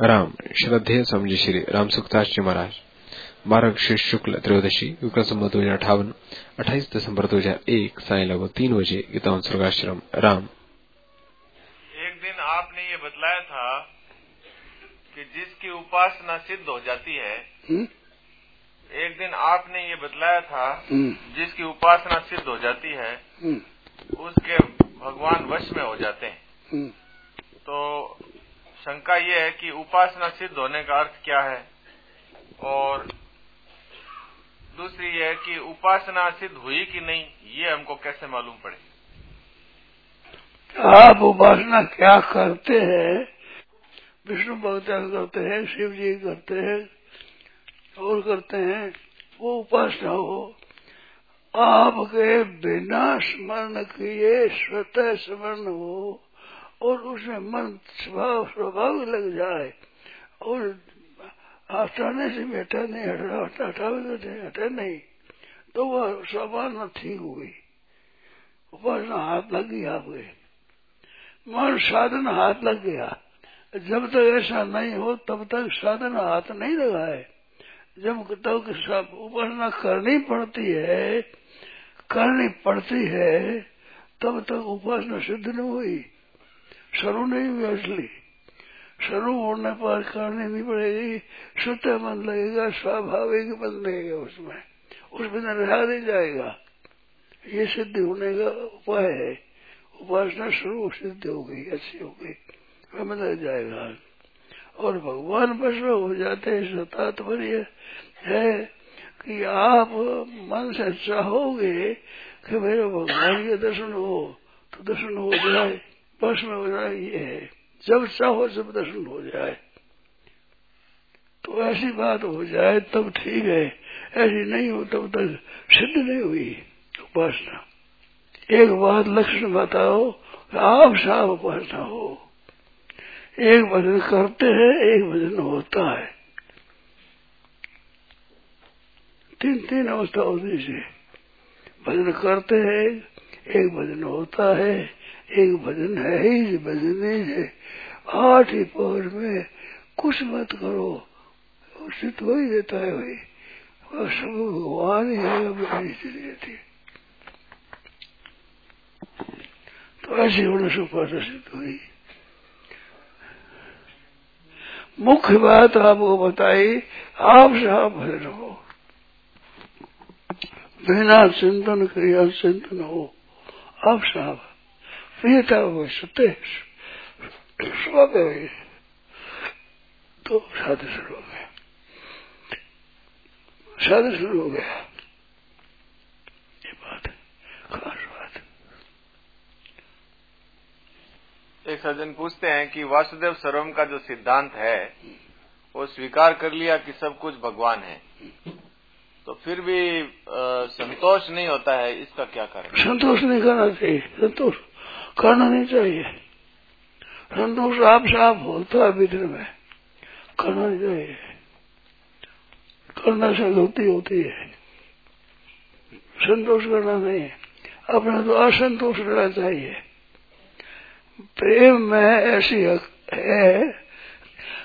राम श्रद्धेय समझी श्री राम सुखदास जी महाराज। मार्ग शीर्ष शुक्ल त्रयोदशी विक्रम संबत दो हज़ार अठावन अट्ठाईस दिसंबर दो हज़ार एक साय लगभग तीन बजे गीतावन स्वर्गाश्रम राम। एक दिन आपने ये बतलाया था कि जिसकी उपासना सिद्ध हो जाती है हम्म? एक दिन आपने ये बतलाया था हम्म, जिसकी उपासना सिद्ध हो जाती है हम्म, उसके भगवान वश में हो जाते हैं। तो शंका ये है कि उपासना सिद्ध होने का अर्थ क्या है? और दूसरी है कि उपासना सिद्ध हुई कि नहीं, ये हमको कैसे मालूम पड़े? आप उपासना क्या करते हैं? विष्णु भगवान करते हैं, शिव जी करते हैं, और करते हैं, वो उपासना हो। आपके बिना स्मरण किए स्वतः स्मरण हो। और उसमें मन स्वभाव स्वभाव लग जाए। और हटाने से भी हटा नहीं, हटा हटावे तो हटे नहीं। तो वह स्वभाव ठीक हो गई। उपासना हाथ लग गई आपके मन साधन हाथ लग गया। जब तक ऐसा नहीं हो, तब तक साधन हाथ नहीं लगा है। जब तक सब उपासना करनी पड़ती है, करनी पड़ती है, तब तक उपासना सिद्ध नहीं हुई। शुरू नहीं हुई असली। शुरू होने पर करनी नहीं पड़ेगी, शुद्ध मन लगेगा, स्वाभाविक मन लगेगा उसमें। उसमें रहा नहीं जाएगा। ये सिद्ध होने का उपाय है। उपासना शुरू सिद्ध हो गई अच्छी हो गई। वह लग जाएगा। और भगवान बस में हो जाते हैं तात्पर्य है कि आप मन से चाहोगे कि मेरे भगवान के दर्शन हो तो दर्शन हो जाए। में हो जाए ये है। जब चाहो, जब दर्शन हो जाए। तो ऐसी बात हो जाए, तब ठीक है। ऐसी नहीं हो, तब तक सिद्ध नहीं हुई उपासना। एक बात लक्षण बताओ, आप साफ़ उपासना हो। एक भजन करते हैं, एक भजन होता है। तीन तीन अवस्था होती से भजन करते हैं, एक भजन होता है। एक भजन है ही भजन ही है। आठ ही पौर में कुछ मत करो। उसे तो ही देता है भाई। वह सब भगवान ही है चली जाती तो ऐसी होने से उपासना सिद्ध हुई मुख्य बात आपको बताई, आप से आप भजन हो बिना चिंतन क्रिया चिंतन हो, आप साहब हो सत्य स्वाभाविक तो साधु शुरू हो गया साधु शुरू हो गया ये बात खास बात एक सज्जन पूछते हैं कि वासुदेव सर्वम का जो सिद्धांत है वो स्वीकार कर लिया कि सब कुछ भगवान है। तो फिर भी आ, संतोष नहीं होता है इसका क्या कारण? संतोष नहीं करना चाहिए संतोष। करना नहीं चाहिए। संतोष आप साफ़ होता है भीतर में, करना नहीं चाहिए। करना से गलती होती है। संतोष करना नहीं है। अपना तो असंतोष रहना चाहिए। प्रेम में ऐसी है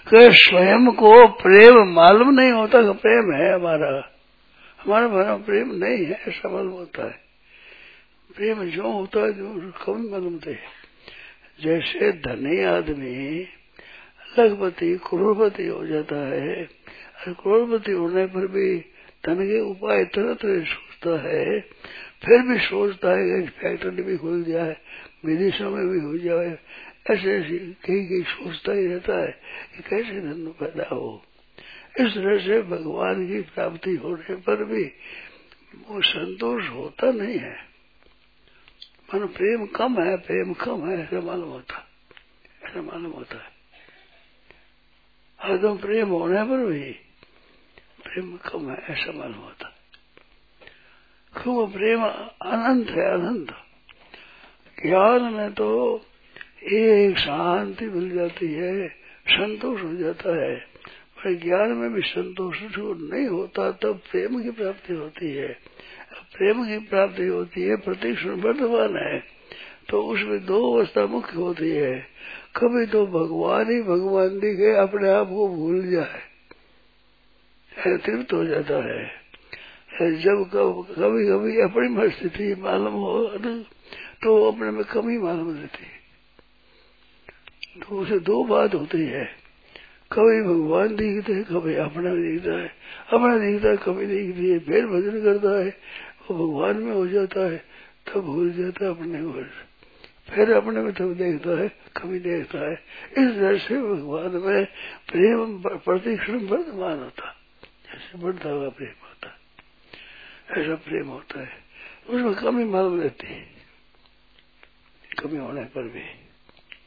कि स्वयं को प्रेम मालूम नहीं होता कि प्रेम है हमारा। हमारा भरा प्रेम नहीं है, ऐसा मालूम होता है। प्रेम जो होता है, जो कभी मालूम थे जैसे धनी आदमी लखपति, करोड़पति हो जाता है, और करोड़पति होने पर भी धन के उपाय तरह तरह सोचता है, फिर भी सोचता है कि फैक्ट्री भी खुल जाए, विदेशों में भी हो जाए, ऐसे ऐसे कहीं कहीं सोचता ही रहता है कि कैसे धन पैदा हो। इस तरह से भगवान की प्राप्ति होने पर भी वो संतोष होता नहीं है। मन प्रेम कम है, प्रेम कम है, ऐसा मालूम होता ऐसा मालूम होता है। हरदम प्रेम होने पर भी प्रेम कम है, ऐसा मालूम होता क्यों प्रेम अनंत है, अनंत? ज्ञान में तो एक शांति मिल जाती है, संतोष हो जाता है। पर ज्ञान में भी संतोष नहीं होता, तब प्रेम की प्राप्ति होती है। प्रेम की प्राप्ति होती है प्रतीक्षण वर्तमान है। तो उसमें दो अवस्था मुख्य होती है। कभी तो भगवान ही भगवान दिखे, अपने आप को भूल जाए। तृप्त हो जाता है। जब कभी कभी अपनी स्थिति मालूम हो तो अपने में कमी मालूम रहती है। तो उसे दो बात होती है। कभी भगवान दिखते है, कभी अपना दिखता है। अपना दिखता है, कभी दिखती है फिर भजन करता है, वो भगवान में हो जाता है, तब भूल जाता है अपने को। फिर अपने में तब देखता है, कभी देखता है। इस तरह से भगवान में प्रेम प्रतिक्षण वर्तमान होता। ऐसे बढ़ता हुआ प्रेम होता। ऐसा प्रेम होता है। उसमें कमी मालूम रहती। है कमी होने पर भी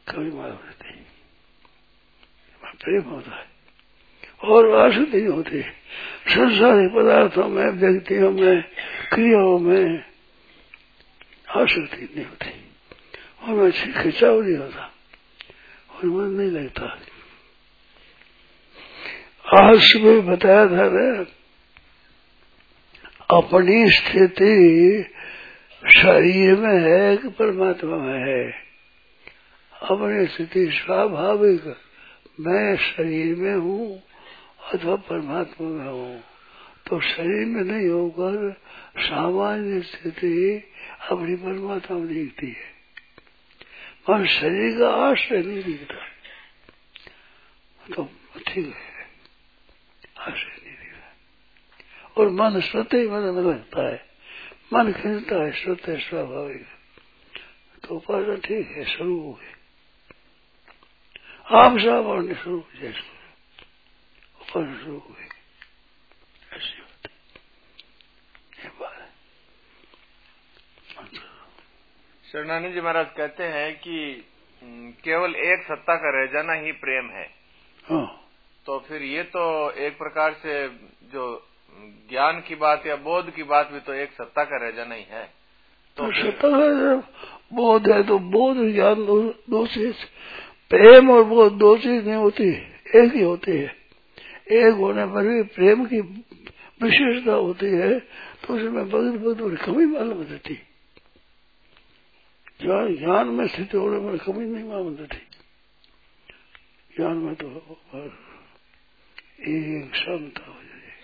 कभी मालूम रहती। प्रेम होता है। और आसक्ति नहीं होती। संसारिक पदार्थों में, व्यक्तियों में, क्रियाओं में आसक्ति नहीं होती। और मैं खिंचाव नहीं होता। और मन नहीं लगता। आज सुबह बताया था ना, अपनी स्थिति शरीर में है कि परमात्मा में है? अपनी स्थिति स्वाभाविक मैं शरीर में हूँ अथवा परमात्मा में हूँ। तो शरीर में नहीं होकर सामान्य स्थिति अपनी परमात्मा में दिखती है। पर शरीर का आश्रय नहीं दिखता। तो ठीक है। आश्रय नहीं दिखता। और मन स्वतः ही मन में लगता है। मन खिलता है, स्वतः स्वाभाविक। तो उपासना ठीक है, शुरू हो गई आप और शुरू हो जाए उपासना शुरू हो गई ऐसी बात है। बात शरणानंद जी महाराज कहते हैं कि केवल एक सत्ता का रह जाना ही प्रेम है। हाँ। तो फिर ये तो एक प्रकार से जो ज्ञान की बात या बोध की बात भी तो एक सत्ता का रह जाना ही है। तो, तो सत्ता का बोध है तो बोध ज्ञान दो, दो चीज़ प्रेम और बोध दो चीज़ नहीं होती, एक ही होती है। एक होने पर भी प्रेम की विशेषता होती है तो उसमें भगत भगत कमी मालूम है ज्ञान ज्ञान में स्थिति होने पर कमी नहीं मालूम थी। ज्ञान में तो एक शांत हो जाए,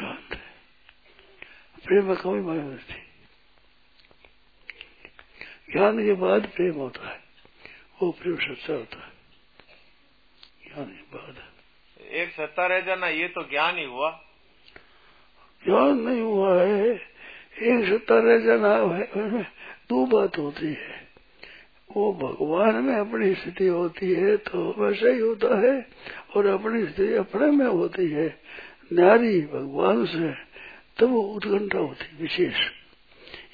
शांत है। प्रेम में कमी मालूम थी। ज्ञान के बाद प्रेम होता है। वो प्रेम सच्चा होता है ज्ञान एक सत्ता रह जाना ये तो ज्ञान ही हुआ ज्ञान नहीं हुआ है एक सत्ता रह जाना है दो बात होती है वो भगवान में अपनी स्थिति होती है तो वैसा ही होता है और अपनी स्थिति अपने में होती है नारी भगवान से तब वो उत्कंठा होती विशेष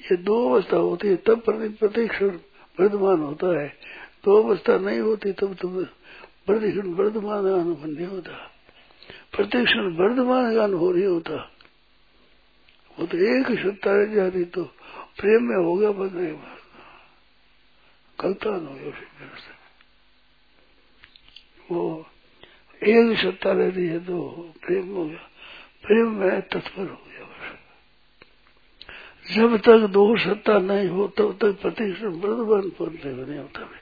ये दो अवस्था होती है तब प्रतिक्षण वर्धमान होता है दो अवस्था नहीं होती, तब तब प्रतिक्षण वर्धमान का अनुभव नहीं होता। प्रतिक्षण वर्धमान का अनुभव नहीं होता। वो तो एक सत्ता रह जाती तो प्रेम में हो गया बस नहीं गलता हो गया वो एक सत्ता रहती है तो प्रेम हो गया प्रेम में तत्पर हो गया जब तक दो सत्ता नहीं हो, तब तक प्रतिक्षण वर्धमान पहुँचने नहीं होता।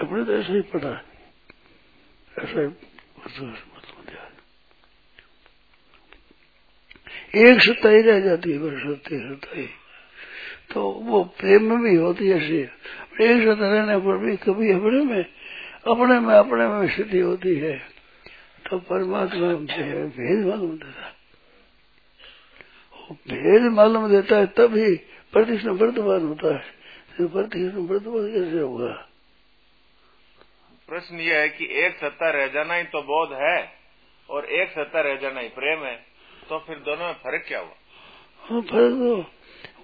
अपने तो ऐसा ही पढ़ा ऐसा ही एक सत्ता ही रह जाती है बस सत्य सत्ता ही तो वो प्रेम में भी होती है ऐसी। एक साथ रहने पर भी कभी अपने में अपने में अपने में स्थिति होती है। तो परमात्मा भेद मालूम देता भेद मालूम देता है, तभी प्रतिष्ठा वर्तमान होता है। प्रतिष्ठा वर्तमान कैसे होगा? प्रश्न ये है कि एक सत्ता रह जाना ही तो बोध है और एक सत्ता रह जाना ही प्रेम है तो फिर दोनों में फ़र्क क्या हुआ? हाँ फ़र्क तो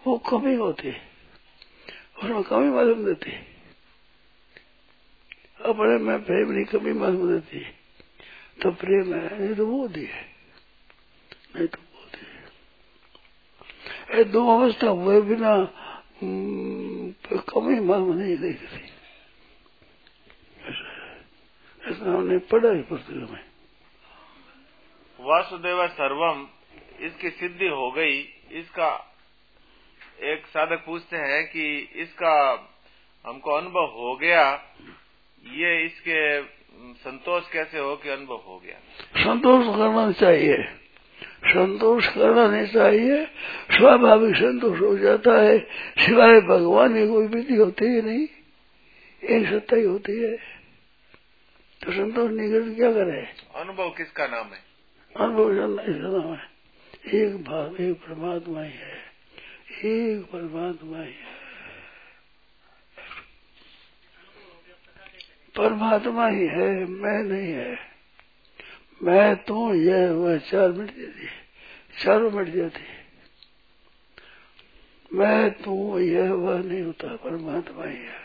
वो कमी होती उसमें कमी मालूम देती अपने में प्रेम नहीं कमी मालूम देती तो प्रेम है, नहीं तो बोध ही है, नहीं तो बोध ही है। दो अवस्था हुए बिना कमी मालूम नहीं देखती ऐसा हमने पढ़ा ही पुस्तक में। वासुदेव सर्वम इसकी सिद्धि हो गई। इसका एक साधक पूछते हैं कि इसका हमको अनुभव हो गया। ये इसके संतोष कैसे हो कि अनुभव हो गया? संतोष करना चाहिए। संतोष करना नहीं चाहिए। स्वाभाविक संतोष हो जाता है। सिवाय भगवान की कोई विधि होती ही नहीं। एक सत्ता ही होती है। तो संतोष नहीं क्या करे? अनुभव किसका नाम है? अनुभव इसका नाम है। एक भाव एक परमात्मा ही है। एक परमात्मा ही है। परमात्मा ही है मैं नहीं है। मैं तू यह वह चार मिट जाती चारों मिट जाती मैं तू यह वह नहीं होता परमात्मा ही है।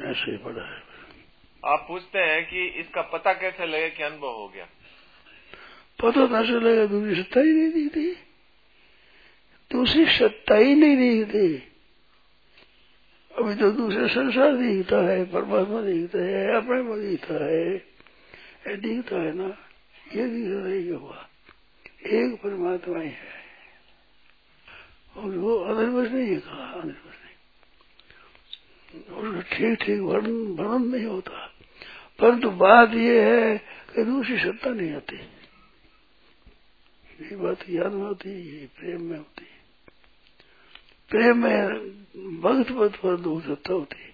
ऐसे ही पड़ा है। आप पूछते हैं कि इसका पता कैसे लगे कि अनुभव हो गया? पता न लगे? दूसरी सत्ता ही नहीं दी थी दूसरी सत्ता ही नहीं दी थी अभी तो दूसरे संसार दिखता है, परमात्मा दिखता है अपने दिखता है। दिखता है ना? ये दिख नहीं हुआ। एक परमात्मा ही है। और वो अनिर्वश नहीं है कहा। अनिर्वश नहीं उसका ठीक ठीक वर्णन वर्णन नहीं होता। परंतु बात ये है कि दूसरी सत्ता नहीं आती। ये बात ज्ञान में होती है प्रेम में होती। प्रेम में भक्त पद पर दूर सत्ता होती।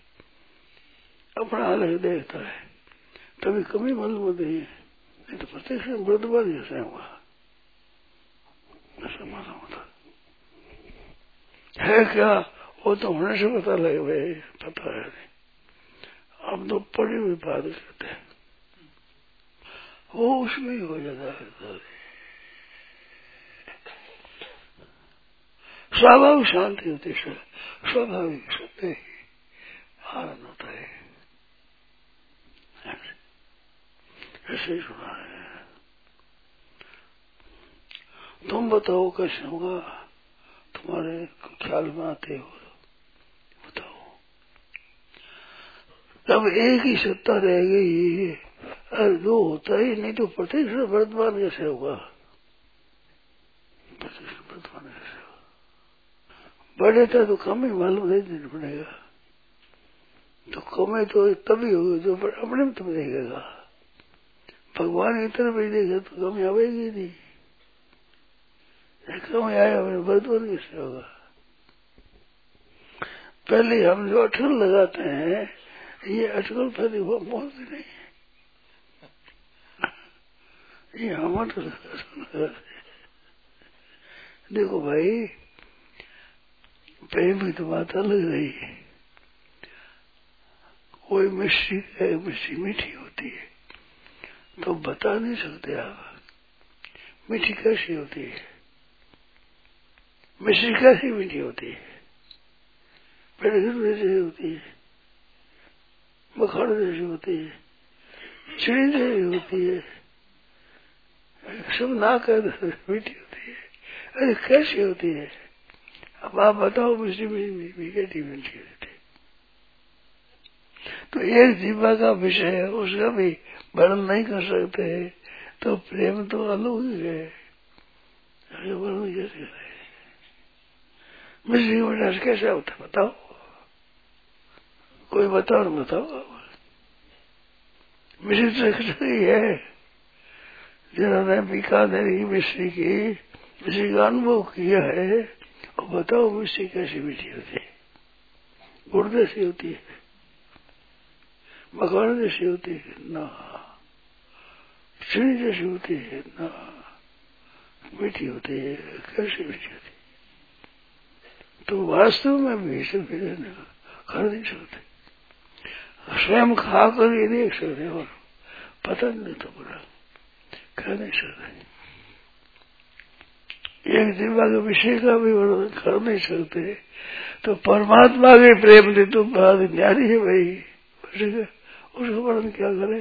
अपना अलग देखता है। तभी कमी मालूम होती है। नहीं तो प्रत्यक्ष मृदबाद जैसे हुआ। ऐसा मालूम होता। है क्या? वो तो होने से पता लगे भाई पता है। नहीं अब तो पड़ी हुई बात करते वो उसमें ही हो जाता है। स्वाभाविक शांति होती है स्वाभाविक सत्य ही आनंद होता है। ऐसे ही सुना है। तुम बताओ कैसे होगा? तुम्हारे ख्याल में आते हो बताओ तब एक ही सत्ता रह गई अरे दो होता ही, नहीं तो प्रत्यक्ष वर्तमान कैसे होगा? प्रत्यक्ष वर्तमान कैसे होगा? बड़े था तो कम ही मालूम नहीं देना पड़ेगा तो कमे तो तभी होगी जो अपने में तुम देखेगा भगवान की तरफ़ ही देखे तो कमी आवेगी नहीं। कमी आया वर्तमान कैसे होगा? पहले हम जो अठन लगाते हैं ये अटकल पहले वो मोहती नहीं। ये हम अटकल लगाते देखो भाई, प्रेम की तो बात अलग रही है। कोई मिश्री है मिश्री मीठी होती है तो बता नहीं सकते आप। मीठी कैसी होती है? मिश्री कैसी मीठी होती है? जैसी होती है। मखाड़ जैसी होती है, चिड़ी जैसी होती है, सब ना कर मीठी होती है। अरे कैसी होती है? अब आप बताओ मिश्री में कैसी मीठी होती है? तो एक जीवा का विषय है, उसका भी वर्णन नहीं कर सकते है तो प्रेम तो अलग है वर्णन कैसे करें? मिश्री कैसे होता बताओ। कोई बताओ न बताओ मिश्री तो है जिन्होंने बीकानेरी मिश्री की, मिश्री का अनुभव किया है। और बताओ, मिश्री कैसी मीठी होती है? गुड़ जैसी होती है? मकान जैसी होती है? ना। चिड़ी जैसी होती है? ना। मीठी होती है? कैसी मीठी होती है? तो वास्तव में भी कर नहीं सकते स्वयं खा कर ये देख सकते और पता नहीं तो पूरा कह नहीं। सकते एक के विषय का भी वर्णन कर नहीं सकते तो परमात्मा के प्रेम ने तो बात न्यारी है भाई। उसका वर्णन क्या करे?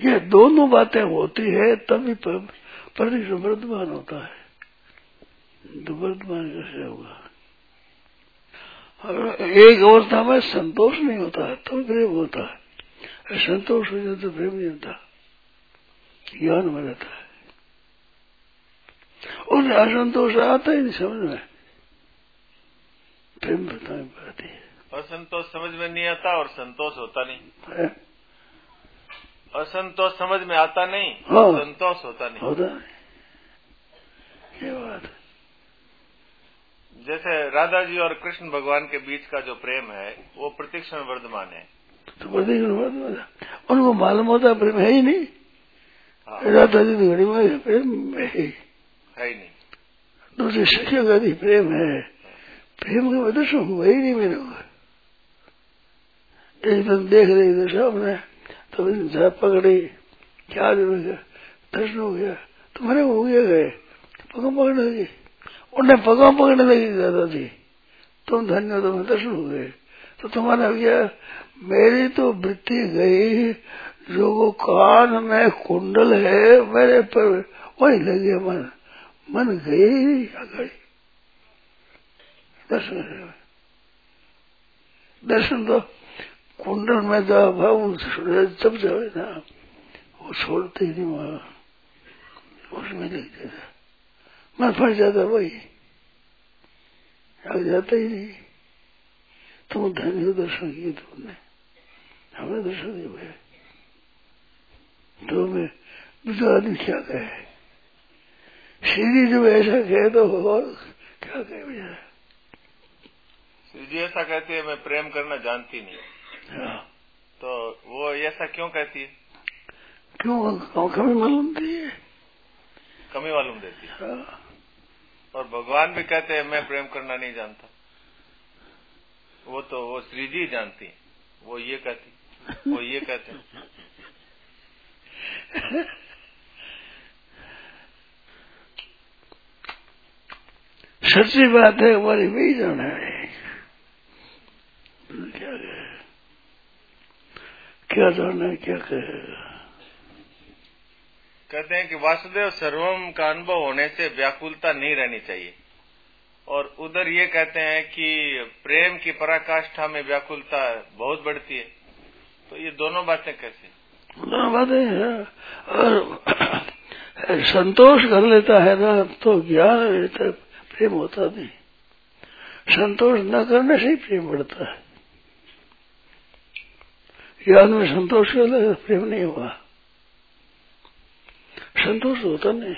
ये दोनों बातें होती है, तभी परिश वर्तमान होता है। तो वर्तमान कैसे होगा? एक अवस्था में संतोष नहीं होता है तो प्रेम होता है। संतोष हो जाए तो प्रेम नहीं होता। ज्ञान में रहता है। उन्हें असंतोष आता ही नहीं समझ में। प्रेम बात है। असंतोष समझ में नहीं आता और संतोष होता नहीं? असंतोष समझ में आता नहीं हाँ। संतोष होता नहीं। होता नहीं। ये बात है? जैसे राधा जी और कृष्ण भगवान के बीच का जो प्रेम है वो प्रतिक्षण वर्धमान है। तो प्रतीक उनको मालूम होता प्रेम है ही नहीं। हाँ, राधा जी तो घड़ी में प्रेम है ही। है ही नहीं। दूसरे शिष्यों का भी प्रेम है। प्रेम का दर्शन हुआ ही नहीं मेरे को। एक दिन देख रही थी सामने तो पकड़ी। क्या हो गया? दर्शन हो गया। तुम्हारे हो गया गए। पकड़ पकड़ने लगी? उन्हें पगा पकड़ने लगी दादा जी, तुम धन्य तुम्हें दर्शन हो गए। तो तुम्हारा क्या? मेरी तो वृत्ति गई, जो वो कान में कुंडल है, मेरे पर वही लगे मन मन ही नहीं दर्शन। दर्शन तो कुंडल में तो भाव जब जावे ना, वो छोड़ते ही नहीं वहाँ। उसमें लग जाता मन फट जाता वही। आगे जाता ही नहीं। तुम धन्य हो दर्शन किए तुमने। हमें दर्शन नहीं हुए तो मैं दूसरा आदमी क्या कहे? सीधी जब ऐसा कहे तो और क्या कहे भैया श्री जी ऐसा कहती है मैं प्रेम करना जानती नहीं। हाँ। तो वो ऐसा क्यों कहती है? क्यों? आँखों में मालूम थी ये? कमी मालूम देती है। हाँ। और भगवान भी कहते हैं, मैं प्रेम करना नहीं जानता। वो तो वो श्री जी जानती है। वो ये कहती वो ये कहते सच्ची बात है, हमारी वही जाना है। क्या जाना है क्या कहेगा कहते हैं कि वासुदेव सर्वम का अनुभव होने से व्याकुलता नहीं रहनी चाहिए। और उधर ये कहते हैं कि प्रेम की पराकाष्ठा में व्याकुलता बहुत बढ़ती है। तो ये दोनों बातें कैसे दोनों बातें और संतोष कर लेता है ना तो ज्ञान रहता प्रेम होता नहीं। संतोष न करने से ही प्रेम बढ़ता है। ज्ञान में संतोष कर प्रेम नहीं हुआ। संतोष होता नहीं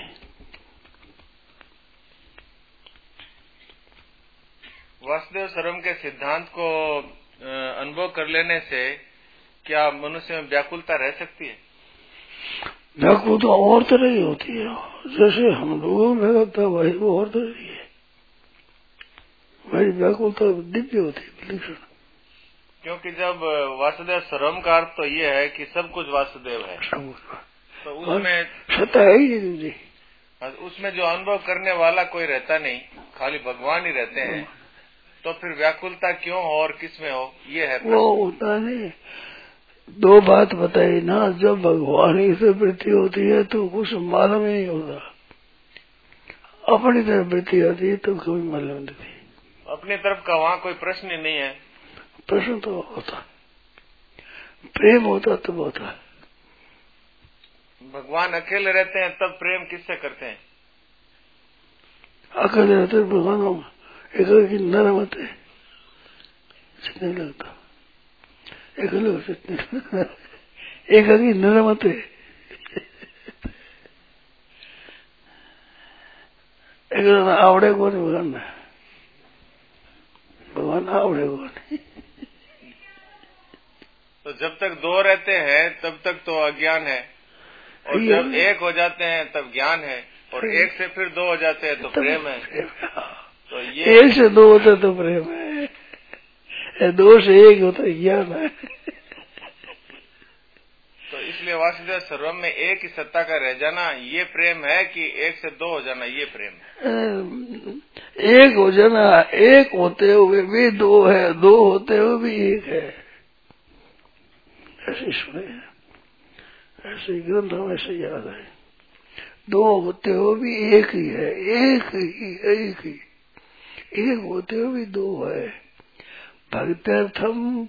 वासुदेव सर्वम के सिद्धांत को अनुभव कर लेने से क्या मनुष्य में व्याकुलता रह सकती है? व्याकुल तो और तरह ही होती है। जैसे हम लोगों में लगता वही वो और तरह की है। वही व्याकुलता दिव्य होती है विलक्षण। क्योंकि जब वासुदेव सर्वम का अर्थ तो ये है कि सब कुछ वासुदेव है। सब कुछ। तो उसमें सत्ता है ही नहीं दूसरी उसमें जो अनुभव करने वाला कोई रहता नहीं खाली भगवान ही रहते हैं। तो फिर व्याकुलता क्यों हो और किसमें हो? ये है वो होता नहीं दो बात बताई ना जब भगवान ही से वृत्ति होती है तो कुछ मालूम ही नहीं होता। अपनी तरफ़ वृत्ति होती है तो कोई मालूम नहीं थी अपनी तरफ़ का वहाँ कोई प्रश्न नहीं है। प्रश्न तो होता। प्रेम होता तो होता। भगवान अकेले रहते हैं तब प्रेम किससे करते हैं? अकेले रहते भगवान हम एक की नरम होते चितने लगता। एक एक की नरम होते एक आवड़े को नहीं भगवान भगवान आवड़े को नहीं। तो जब तक दो रहते हैं तब तक तो अज्ञान है। और जब एक हो जाते हैं तब ज्ञान है। और एक से फिर दो हो जाते हैं तो प्रेम है। तो ये एक से दो होते तो प्रेम है। दो से एक होता ज्ञान है। तो इसलिए वासुदेव सर्वम में एक ही सत्ता का रह जाना ये प्रेम है कि एक से दो हो जाना ये प्रेम है। एक हो जाना एक होते हुए भी दो है दो होते हुए भी एक है। ऐसे सुने ऐसे ग्रंथ में से याद है। दो होते हो भी एक ही है एक ही एक ही। एक होते हो भी दो है। भक्त्यर्थम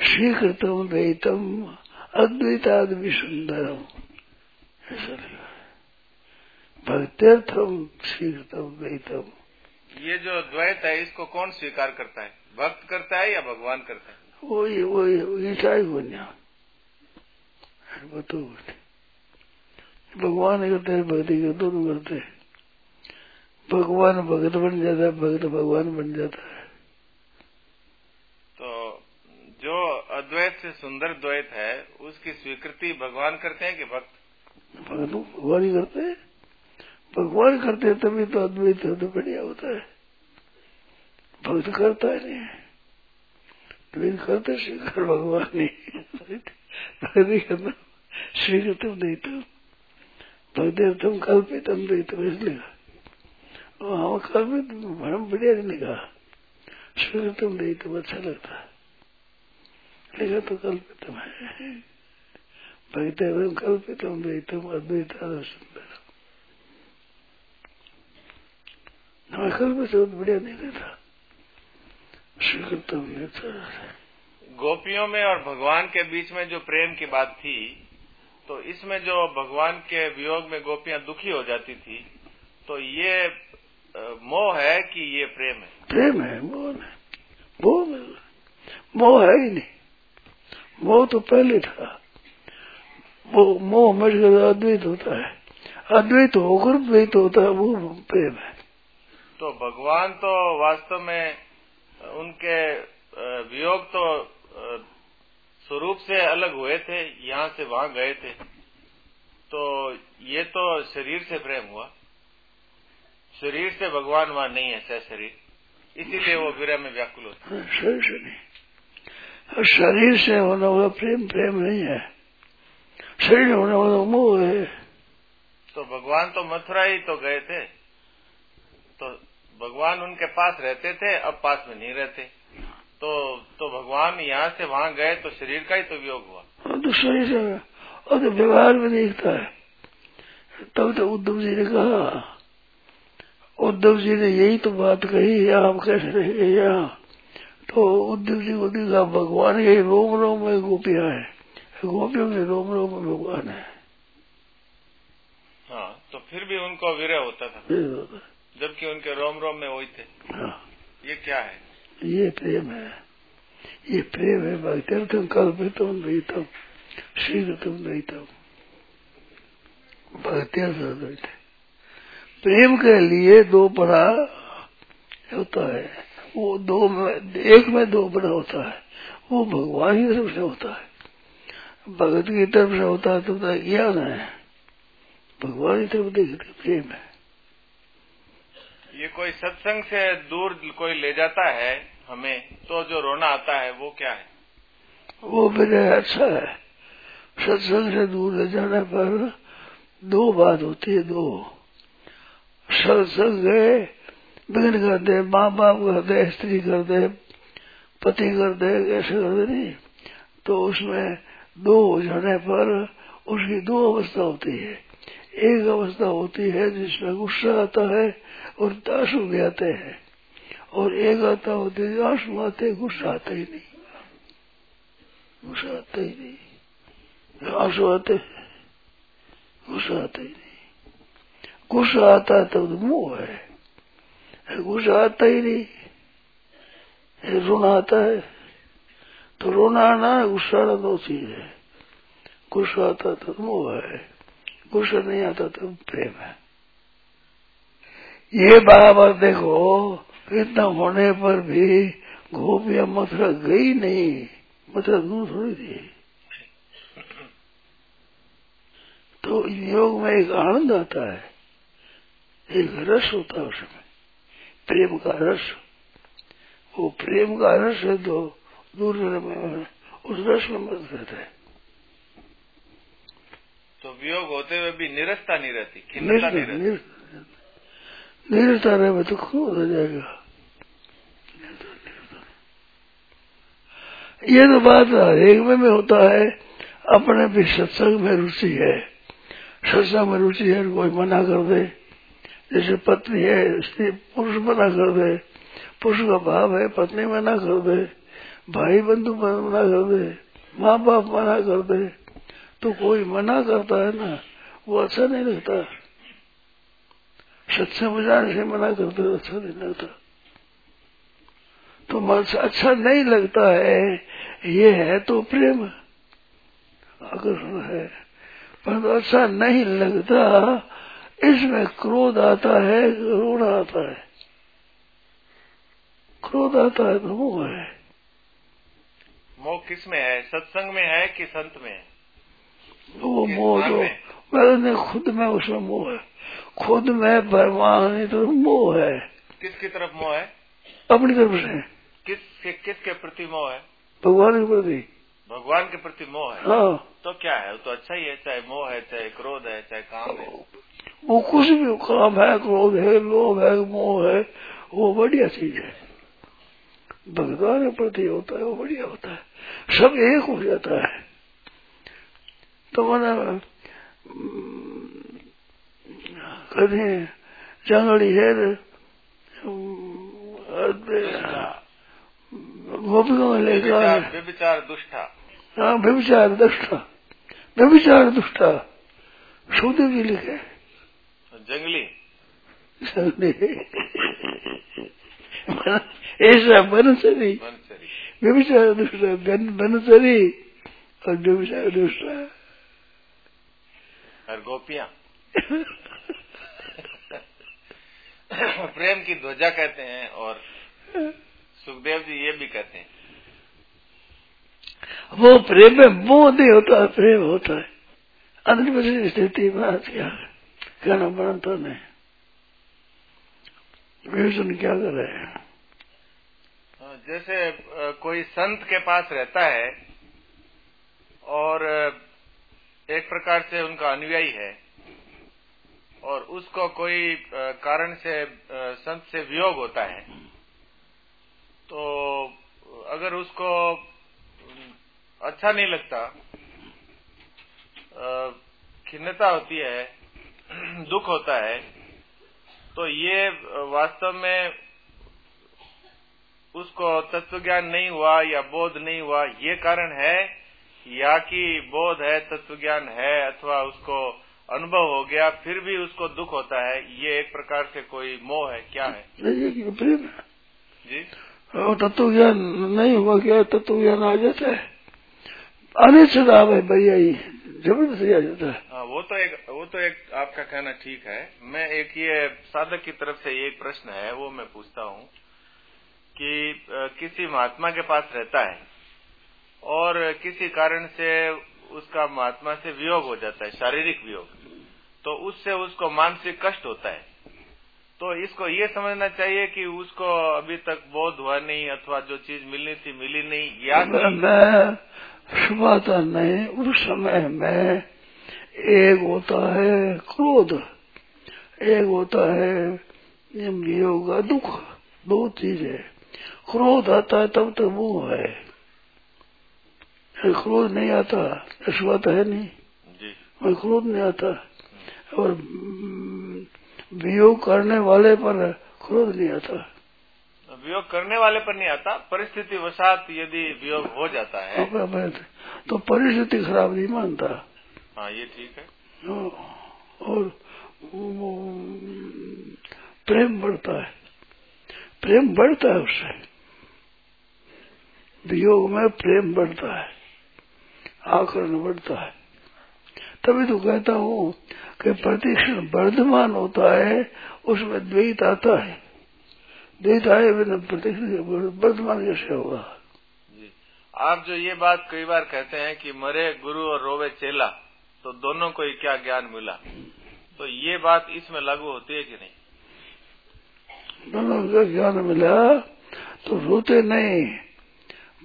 स्वीकृतम द्वैतम अद्वैताद है। भक्त्यर्थम स्वीकृतम द्वैतम ये जो द्वैत है इसको कौन स्वीकार करता है? भक्त करता है या भगवान करता है? वही वही ईसाई बनिया भगवान करते हैं भक्ति के दोनों करते हैं। भगवान भगत बन जाता है भगत भगवान बन जाता है। तो जो अद्वैत से सुंदर द्वैत है उसकी स्वीकृति भगवान करते हैं कि भक्त? भगत भगवान ही करते हैं। भगवान करते हैं तभी तो अद्वैत हो तो बढ़िया होता है। भक्त करता है नहीं द्वैत करते स्वीकार भगवान नहीं भक्ति करना स्वीकृतम नहीं तुम भक्ति कल्पितम नहीं तुम इसलिए हाँ कल्पित हम बढ़िया नहीं लिखा स्वीकृतम नहीं तुम अच्छा लगता है। लिखा तो कल्पितम है। भक्ति कल्पितम नहीं तुम अद्वैत सुंदर हमें कल्पित बढ़िया नहीं लेता स्वीकृतम नहीं गोपियों में और भगवान के बीच में जो प्रेम की बात थी तो इसमें जो भगवान के वियोग में गोपियाँ दुखी हो जाती थी तो ये मोह है कि ये प्रेम है। प्रेम है मोह नहीं। मोह मोह है ही नहीं। मोह तो पहले था। वो मोह मर गया अद्वैत होता है। अद्वैत होकर द्वैत होता है वो प्रेम है। तो भगवान तो वास्तव में उनके वियोग तो स्वरूप से अलग हुए थे यहाँ से वहाँ गए थे। तो ये तो शरीर से प्रेम हुआ। शरीर से भगवान वहाँ नहीं है सह शरीर। इसीलिए वो विरह में व्याकुल होता है। शरीर से नहीं। शरीर से होने वाला प्रेम प्रेम नहीं है। शरीर होने वाला मोह है। तो भगवान तो मथुरा ही तो गए थे। तो भगवान उनके पास रहते थे अब पास में नहीं रहते। तो तो भगवान यहाँ से वहाँ गए तो शरीर का ही तो वियोग हुआ। तो शरीर से और तो व्यवहार में देखता है। तब तो उद्धव जी ने कहा उद्धव जी ने यही तो बात कही आप कैसे रहेंगे यहाँ? तो उद्धव जी को देखा भगवान यही रोम रोम में गोपियाँ है। गोपियों में रोम रोम में भगवान है। हाँ तो फिर भी उनको विरह होता था। जबकि उनके रोम रोम में वही थे। हाँ। ये क्या है? ये प्रेम है। ये प्रेम है भक्त्यर्थम कल्पितम द्वैतम शीघ्रतम द्वैतम भक्त्यर्थ प्रेम के लिए दो बड़ा होता है। वो दो में, एक में दो बड़ा होता है। वो भगवान की तरफ़ से होता है। भगत की तरफ़ से होता है तो ज्ञान है। भगवान की तरफ़ देखते प्रेम है। ये कोई सत्संग से दूर कोई ले जाता है हमें तो जो रोना आता है, वो क्या है? वो मेरे अच्छा है। सत्संग से दूर ले जाने पर दो बात होती है, दो। सत्संग बिघन कर दे माँ बाप कर दे, स्त्री कर दे, पति कर दे, ऐसे कर दे नहीं। तो उसमें दो हो जाने पर उसकी दो अवस्था होती है। एक अवस्था होती है जिसमें गुस्सा आता है और आँसू भी आते हैं। और एक आता होती है आँसू आते गुस्सा आता ही नहीं। गुस्सा आता ही नहीं। आँसू आते गुस्सा आता ही नहीं। गुस्सा आता है तो मुँह है। गुस्सा आता ही नहीं। रोना आता है। तो रोना आना गुस्सा आना दो चीज़ है। गुस्सा आता तो मोह है। गुस्सा नहीं आता तो प्रेम है। ये बराबर देखो, इतना होने पर भी गोपिया मथुरा गई नहीं, मथुरा दूर थोड़ी थी। तो योग में एक आनंद आता है, एक रस होता है उसमें प्रेम का रस। वो प्रेम का रस है तो दूर में उस रस में मदद करता है तो वियोग होते हुए भी निरस्ता नहीं रहती खिन्नता नहीं रहती। निरता रहे तो खूब हो जाएगा। ये तो बात एक में, में होता है अपने भी सत्संग में रुचि है। सत्संग में रुचि है कोई मना कर दे। जैसे पत्नी है स्त्री पुरुष मना कर दे। पुरुष का भाव है पत्नी मना कर दे। भाई बंधु मना कर दे। माँ बाप मना कर दे। तो कोई मना करता है ना, वो अच्छा नहीं लगता। सत्संग बजाने से मना करते हो अच्छा नहीं लगता। तो मन से अच्छा नहीं लगता है, ये है तो प्रेम। आकर्षण है परंतु अच्छा नहीं लगता, इसमें क्रोध आता है रोना आता है। क्रोध आता है तो मोह है। मोह किसमें है? सत्संग में है कि संत में? है वो किस मोह तो में? मैंने खुद में उसमें मोह है। खुद में परमाणु तो मोह है। किसकी तरफ़ मोह है? अपनी तरफ़ से। किस किसके प्रति मोह है? भगवान के प्रति। भगवान के प्रति मोह है? हाँ। तो क्या है? वो तो अच्छा ही है। चाहे मोह है चाहे क्रोध है चाहे काम है। वो कुछ भी काम है क्रोध है लोभ है मोह है वो बढ़िया चीज़ है। भगवान के प्रति होता है वो बढ़िया होता है। सब एक हो जाता है। तो मैंने कहते हैं जंगली है गोपियों में लेकर व्यभिचार दुष्टा। हाँ व्यभिचार दुष्टा व्यभिचार दुष्टा। सुखदेव जी लिखे। जंगली। ऐसा बनसरी। व्यभिचार दुष्टा बनसरी और व्यभिचार दुष्टा। और गोपियाँ। प्रेम की ध्वजा कहते हैं और सुखदेव जी ये भी कहते हैं। वो प्रेम में मोह नहीं होता प्रेम होता है। अंतिम स्थिति में आज क्या? कहना बनता नहीं। विभूषण क्या कर रहे हैं? हाँ, जैसे कोई संत के पास रहता है और एक प्रकार से उनका अनुयायी है और उसको कोई कारण से संत से वियोग होता है। तो अगर उसको अच्छा नहीं लगता खिन्नता होती है, दुख होता है तो ये वास्तव में उसको तत्व ज्ञान नहीं हुआ या बोध नहीं हुआ, ये कारण है या कि बोध है तत्व ज्ञान है अथवा उसको अनुभव हो गया फिर भी उसको दुख होता है ये एक प्रकार से कोई मोह है क्या है? प्रेम जी। और तत्व ज्ञान नहीं हुआ क्या तत्व ज्ञान आ जाता है। से लाभ है भैया ही ज़बरदस्ती आ जाता है। हाँ वो तो एक वो तो एक आपका कहना ठीक है। मैं एक ये साधक की तरफ़ से एक प्रश्न है वो मैं पूछता हूँ कि किसी महात्मा के पास रहता है और किसी कारण से उसका महात्मा से वियोग हो जाता है, शारीरिक वियोग। तो उससे उसको मानसिक कष्ट होता है। तो इसको ये समझना चाहिए कि उसको अभी तक बोध हुआ नहीं अथवा जो चीज़ मिलनी थी, मिली नहीं या कि नहीं, उस समय में एक होता है क्रोध, एक होता है वियोग दुख, दो चीज़। है क्रोध आता है तब तक वो है। क्रोध नहीं आता बात है नहीं। जी। और क्रोध नहीं आता। और हम्म, वियोग करने वाले पर क्रोध नहीं आता। वियोग करने वाले पर नहीं आता परिस्थिति वसात यदि वियोग हो जाता है। अपना अपना- तो परिस्थिति खराब नहीं मानता। हाँ ये ठीक है। हाँ, और प्रेम बढ़ता है। प्रेम बढ़ता है उससे। वियोग में प्रेम बढ़ता है। आकरण बढ़ता है। तभी तो कहता हूँ कि प्रतिक्षण वर्धमान होता है उसमें द्वैत आता है। द्वैत आए बिना प्रतिक्षण वर्धमान कैसे होगा? आप जो ये बात कई बार कहते हैं कि मरे गुरु और रोवे चेला तो दोनों को ही क्या ज्ञान मिला? तो ये बात इसमें लागू होती है कि नहीं? दोनों का ज्ञान मिला तो रोते नहीं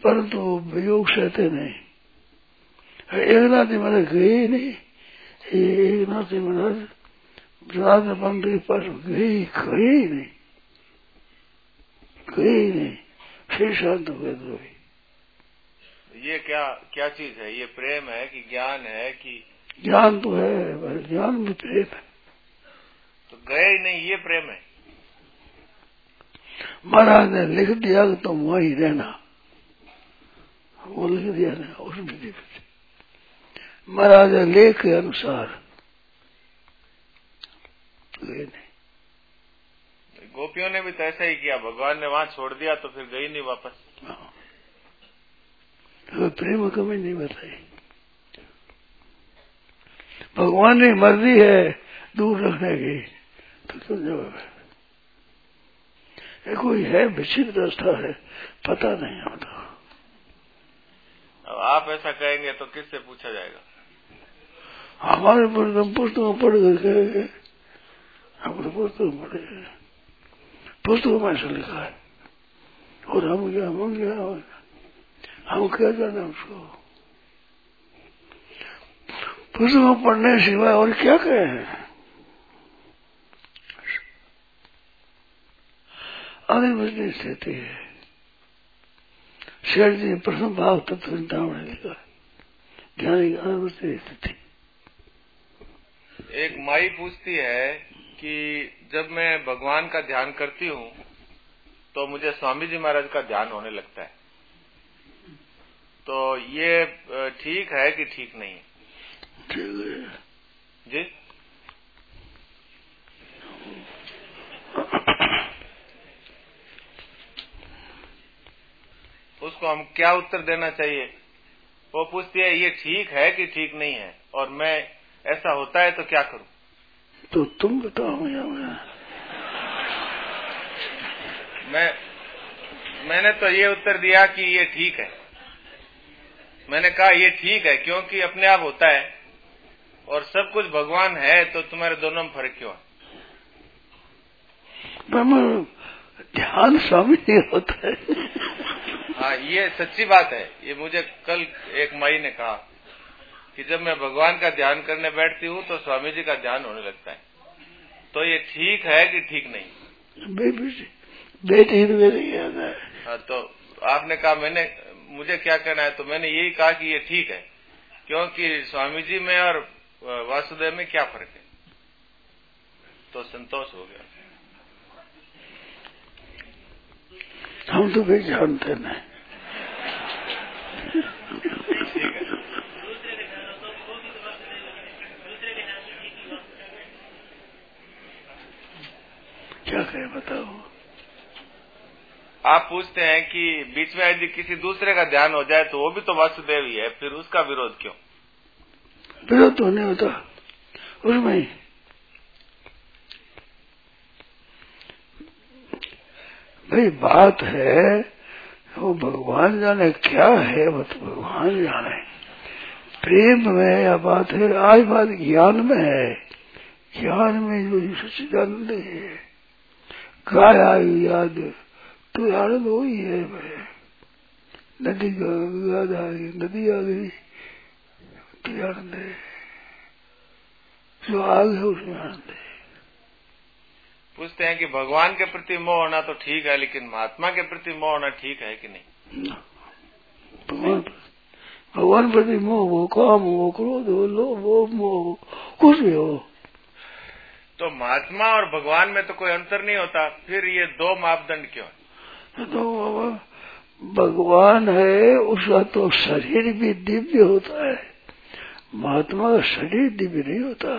परंतु वियोग सहते नहीं। एक नाथ मैंने गए ही नहीं ये एक नाथ ही मैंने रात के पास गई गई ही नहीं गई ही नहीं फिर शांत हो गए तो ये क्या क्या चीज़ है? ये प्रेम है कि ज्ञान है कि ज्ञान तो है ज्ञान भी प्रेम है। तो गए ही नहीं ये प्रेम है। महाराज ने लिख दिया कि तुम वहीं रहना। वो लिख दिया ना उस विधि महाराज लेख के अनुसार गोपियों ने भी तो ऐसा ही किया भगवान ने वहाँ छोड़ दिया तो फिर गई नहीं वापस। तो प्रेम कमी नहीं बताई। भगवान ने मर्ज़ी है दूर रखने की तो समझो ये कोई है विचित्र अवस्था है पता नहीं होता अब आप ऐसा कहेंगे तो किससे पूछा जाएगा? हमारे पुस्तकों पढ़ कर कहेंगे हम तो पुस्तक पढ़े पुस्तकों में ऐसा लिखा है और हम क्या हम क्या हम क्या जाने उसको पुस्तकों पढ़ने सिवाय और क्या कहे अनिर्वचनीय स्थिति है शेर जी प्रथम भाव तत्व चिंतामणि लिखा ज्ञानी की अनिर्वचनीय स्थिति एक माई पूछती है कि जब मैं भगवान का ध्यान करती हूँ तो मुझे स्वामी जी महाराज का ध्यान होने लगता है। तो ये ठीक है कि ठीक नहीं? ठीक है जी? उसको हम क्या उत्तर देना चाहिए? वो पूछती है, ये ठीक है कि ठीक नहीं है? और मैं ऐसा होता है तो क्या करूँ? तो तुम बताओ या मैं मैं मैंने तो ये उत्तर दिया कि ये ठीक है। मैंने कहा ये ठीक है क्योंकि अपने आप होता है और सब कुछ भगवान है तो तुम्हारे दोनों में फ़र्क क्यों है? ध्यान स्वामी नहीं होता है। हाँ ये सच्ची बात है। ये मुझे कल एक माई ने कहा। कि जब मैं भगवान का ध्यान करने बैठती हूँ तो स्वामी जी का ध्यान होने लगता है। तो ये ठीक है कि ठीक नहीं? बेटी तो है। हाँ तो आपने कहा मैंने मुझे क्या कहना है? तो मैंने यही कहा कि ये ठीक है। क्योंकि स्वामी जी में और वासुदेव में क्या फ़र्क है? तो संतोष हो गया। हम तो भी जानते नहीं कहे बताओ। आप पूछते हैं कि बीच में यदि किसी दूसरे का ध्यान हो जाए तो वो भी तो वासुदेव ही है फिर उसका विरोध क्यों? विरोध तो नहीं होता। उसमें भाई बात है वो भगवान जाने क्या है वो तो भगवान जाने। प्रेम में या बात है आज बात ज्ञान में है। ज्ञान में जो सच्चिदानंद है। काय याद। तो आनंद वही है भाई नदी का याद आ गई नदी आ गई। तो आनंद है। जो आग है उसमें आनंद है। पूछते हैं कि भगवान के प्रति मोह होना तो ठीक है लेकिन महात्मा के प्रति मोह होना ठीक है कि नहीं? भगवान भगवान प्रति मोह हो काम हो क्रोध हो लोभ हो मोह कुछ भी हो। तो महात्मा और भगवान में तो कोई अंतर नहीं होता फिर ये दो मापदंड क्यों तो भगवान है उसका तो शरीर भी दिव्य होता है। महात्मा का शरीर दिव्य नहीं होता।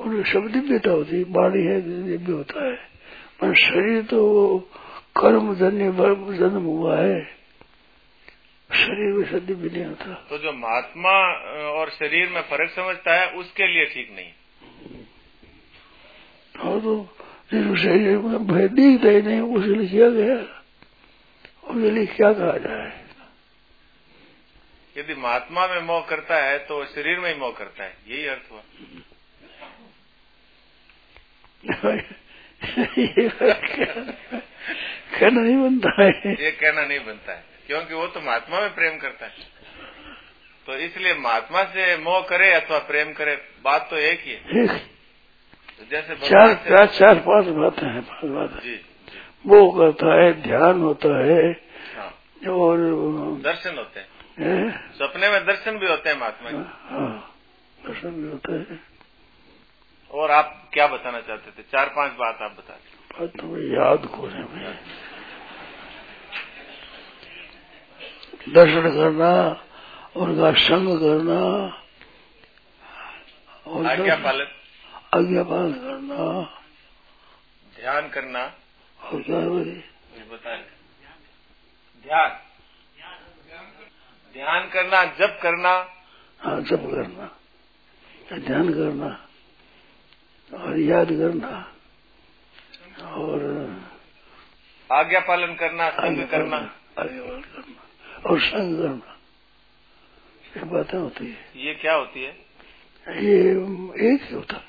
और सब दिव्यता होती है बाड़ी है दिव्य होता है। पर शरीर तो कर्म जन्य जन्म हुआ है। शरीर में दिव्य नहीं होता। तो जो महात्मा और शरीर में फ़र्क समझता है उसके लिए ठीक नहीं और तो जिस शरीर में भय दिखता ही नहीं उसे किया गया उसके लिए क्या कहा जाए। यदि महात्मा में मोह करता है तो शरीर में ही मोह करता है। यही अर्थ हुआ। कहना नहीं बनता है। ये कहना नहीं बनता है। क्योंकि वो तो महात्मा में प्रेम करता है। तो इसलिए महात्मा से मोह करे अथवा प्रेम करे बात तो एक ही है। तो जैसे चार चार चार पाँच बातें हैं पाँच बातें वो करता है ध्यान होता है हाँ। और दर्शन होते हैं। है, सपने में दर्शन भी होते हैं महात्मा के हाँ, दर्शन भी होता है। और आप क्या बताना चाहते थे? चार पाँच बात आप बता दें बात तो याद को नहीं दर्शन करना उनका संग करना और आज्ञा पालन। आज्ञा पालन करना। ध्यान करना। और क्या है। बताए ध्यान। ध्यान करना जप करना। हाँ जप करना। ध्यान करना। और याद करना। और आज्ञा पालन करना संग करना। आज्ञा पालन करना। और संग करना। ये बातें होती है। ये क्या होती है? ये एक ही होता है।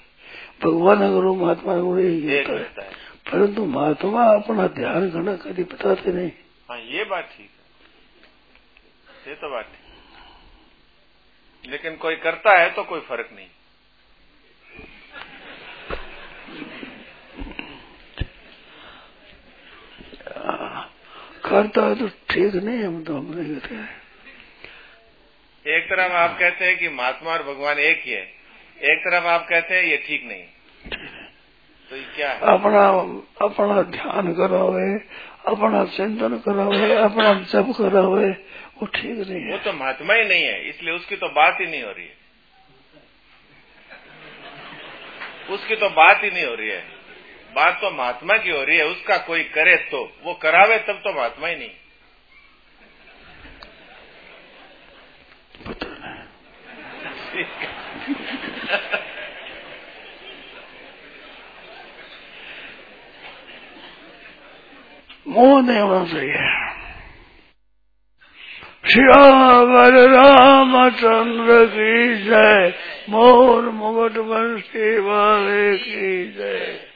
भगवान करो महात्मा ही है रहता है परंतु महात्मा अपना ध्यान करना कभी बताते नहीं हाँ ये बात ठीक है ये तो बात ठीक लेकिन कोई करता है तो कोई फ़र्क नहीं करता है तो ठीक नहीं हम तो हम नहीं कहते हैं एक तरफ़ आप कहते हैं कि महात्मा और भगवान एक ही है एक तरफ़ आप कहते हैं ये ठीक नहीं। तो ये क्या है? अपना अपना ध्यान करा हुए अपना चिंतन करा हुए अपना जप करा हुए वो ठीक नहीं है। वो तो महात्मा ही नहीं है इसलिए उसकी तो बात ही नहीं हो रही है। उसकी तो बात ही नहीं हो रही है। बात तो महात्मा की हो रही है उसका कोई करे तो। वो करावे तब तो महात्मा ही नहीं। पता नहीं। मोह नहीं होना चाहिए श्यावर रामचंद्र की जय। मोर मुगट वंशी वाले की जय।